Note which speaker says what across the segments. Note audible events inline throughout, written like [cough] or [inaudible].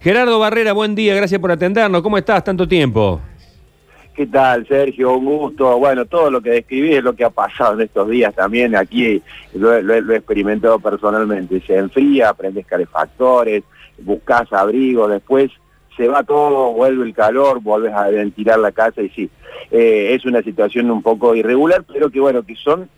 Speaker 1: Gerardo Barrera, buen día, gracias por atendernos. ¿Cómo estás? Tanto tiempo.
Speaker 2: ¿Qué tal, Sergio? Un gusto. Bueno, todo lo que describí es lo que ha pasado en estos días también. Aquí lo, lo he experimentado personalmente. Se enfría, prendes calefactores, buscas abrigo, después se va todo, vuelve el calor, vuelves a ventilar la casa y sí, eh, es una situación un poco irregular, pero que bueno, que son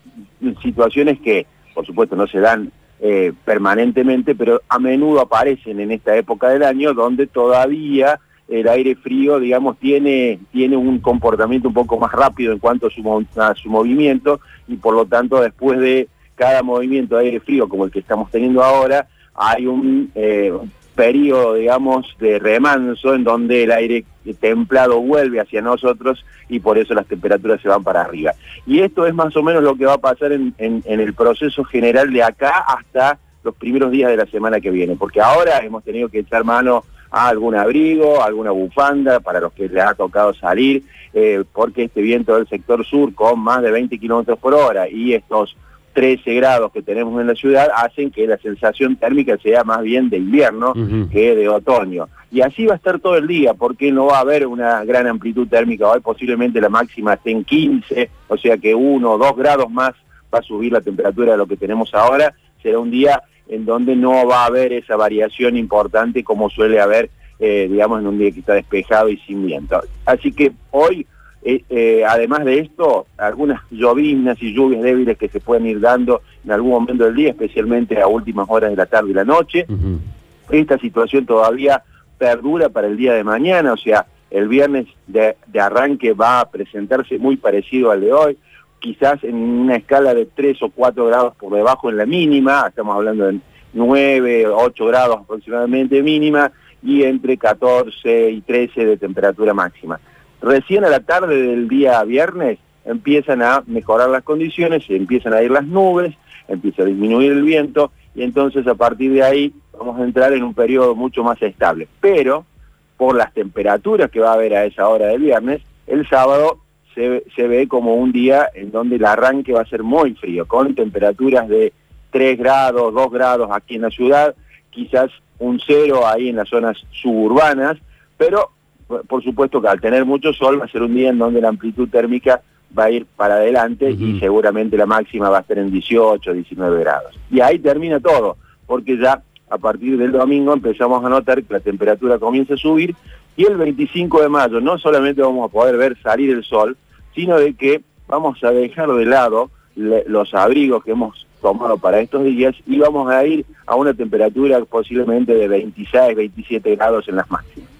Speaker 2: situaciones que por supuesto no se dan eh, permanentemente, pero a menudo aparecen en esta época del año donde todavía el aire frío, digamos, tiene, tiene un comportamiento un poco más rápido en cuanto a su, a su movimiento y por lo tanto después de cada movimiento de aire frío como el que estamos teniendo ahora, hay un, eh, periodo, digamos, de remanso en donde el aire templado vuelve hacia nosotros y por eso las temperaturas se van para arriba. Y esto es más o menos lo que va a pasar en, el proceso general de acá hasta los primeros días de la semana que viene, porque ahora hemos tenido que echar mano a algún abrigo, alguna bufanda para los que les ha tocado salir, eh, porque este viento del sector sur con más de 20 kilómetros por hora y estos 13 grados que tenemos en la ciudad hacen que la sensación térmica sea más bien de invierno que de otoño. Y así va a estar todo el día, porque no va a haber una gran amplitud térmica. Hoy posiblemente la máxima esté en 15, o sea que uno o dos grados más va a subir la temperatura de lo que tenemos ahora. Será un día en donde no va a haber esa variación importante como suele haber, eh, digamos, en un día que está despejado y sin viento. Así que hoy eh, eh, además de esto, algunas llovinas y lluvias débiles que se pueden ir dando en algún momento del día, especialmente a últimas horas de la tarde y la noche. Esta situación todavía perdura para el día de mañana, o sea, el viernes de, arranque va a presentarse muy parecido al de hoy, quizás en una escala de 3 o 4 grados por debajo en la mínima, estamos hablando de 9, 8 grados aproximadamente mínima, y entre 14 y 13 de temperatura máxima. Recién a la tarde del día viernes empiezan a mejorar las condiciones, empiezan a ir las nubes, empieza a disminuir el viento y entonces a partir de ahí vamos a entrar en un periodo mucho más estable. Pero por las temperaturas que va a haber a esa hora del viernes, el sábado se, ve como un día en donde el arranque va a ser muy frío, con temperaturas de 3 grados, 2 grados aquí en la ciudad, quizás un cero ahí en las zonas suburbanas, pero por supuesto que al tener mucho sol va a ser un día en donde la amplitud térmica va a ir para adelante y seguramente la máxima va a estar en 18, 19 grados. Y ahí termina todo, porque ya a partir del domingo empezamos a notar que la temperatura comienza a subir y el 25 de mayo no solamente vamos a poder ver salir el sol, sino de que vamos a dejar de lado los abrigos que hemos tomado para estos días y vamos a ir a una temperatura posiblemente de 26, 27 grados en las máximas.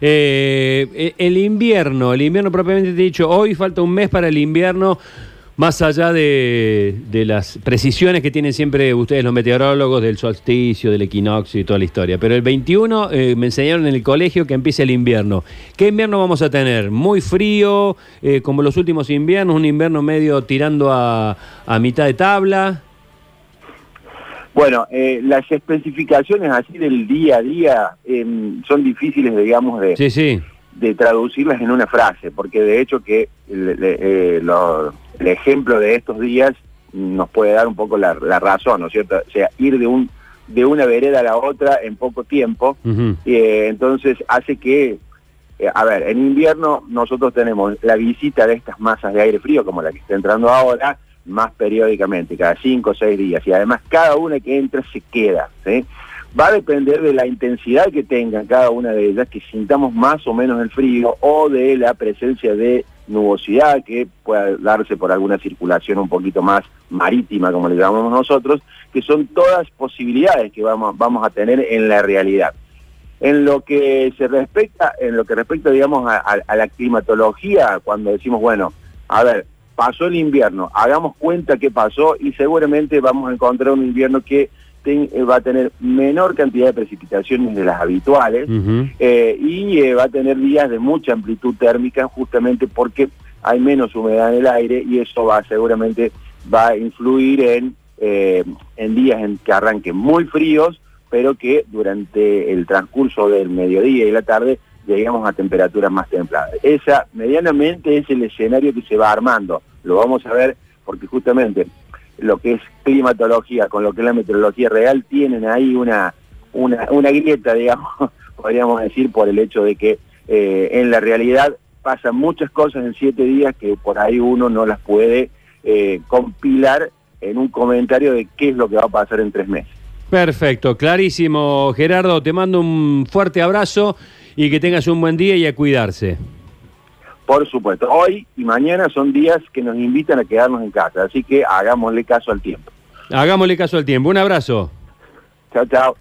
Speaker 1: Eh, el invierno, el invierno propiamente dicho, hoy falta un mes para el invierno, más allá de, las precisiones que tienen siempre ustedes los meteorólogos del solsticio, del equinoccio y toda la historia. Pero el 21 eh, me enseñaron en el colegio que empieza el invierno. ¿Qué invierno vamos a tener? ¿Muy frío, eh, como los últimos inviernos? ¿Un invierno medio tirando a mitad de tabla?
Speaker 2: Bueno, eh, las especificaciones así del día a día em, son difíciles, digamos, de, de traducirlas en una frase, porque de hecho que el, eh, ejemplo de estos días nos puede dar un poco la, razón, ¿no es cierto? O sea, ir de un de una vereda a la otra en poco tiempo, eh, entonces hace que, a ver, en invierno nosotros tenemos la visita de estas masas de aire frío, como la que está entrando ahora, más periódicamente, cada cinco o seis días, y además cada una que entra se queda. Va a depender de la intensidad que tengan cada una de ellas, que sintamos más o menos el frío, o de la presencia de nubosidad que pueda darse por alguna circulación un poquito más marítima, como le llamamos nosotros, que son todas posibilidades que vamos, vamos a tener en la realidad. En lo que se respecta, en lo que respecta, digamos, a la climatología, cuando decimos, bueno, a ver, pasó el invierno, hagamos cuenta qué pasó y seguramente vamos a encontrar un invierno que eh, va a tener menor cantidad de precipitaciones de las habituales eh, y eh, va a tener días de mucha amplitud térmica justamente porque hay menos humedad en el aire y eso va seguramente va a influir en, en días en que arranquen muy fríos pero que durante el transcurso del mediodía y la tarde lleguemos a temperaturas más templadas. Esa medianamente es el escenario que se va armando. Lo vamos a ver porque justamente lo que es climatología con lo que es la meteorología real tienen ahí una, una, grieta, [laughs] digamos, podríamos decir, por el hecho de que eh, en la realidad pasan muchas cosas en siete días que por ahí uno no las puede eh, compilar en un comentario de qué es lo que va a pasar en tres meses.
Speaker 1: Perfecto, clarísimo. Gerardo, te mando un fuerte abrazo y que tengas un buen día y a cuidarse.
Speaker 2: Por supuesto, hoy y mañana son días que nos invitan a quedarnos en casa, así que hagámosle caso al tiempo.
Speaker 1: Hagámosle caso al tiempo. Un abrazo.
Speaker 2: Chao, chao.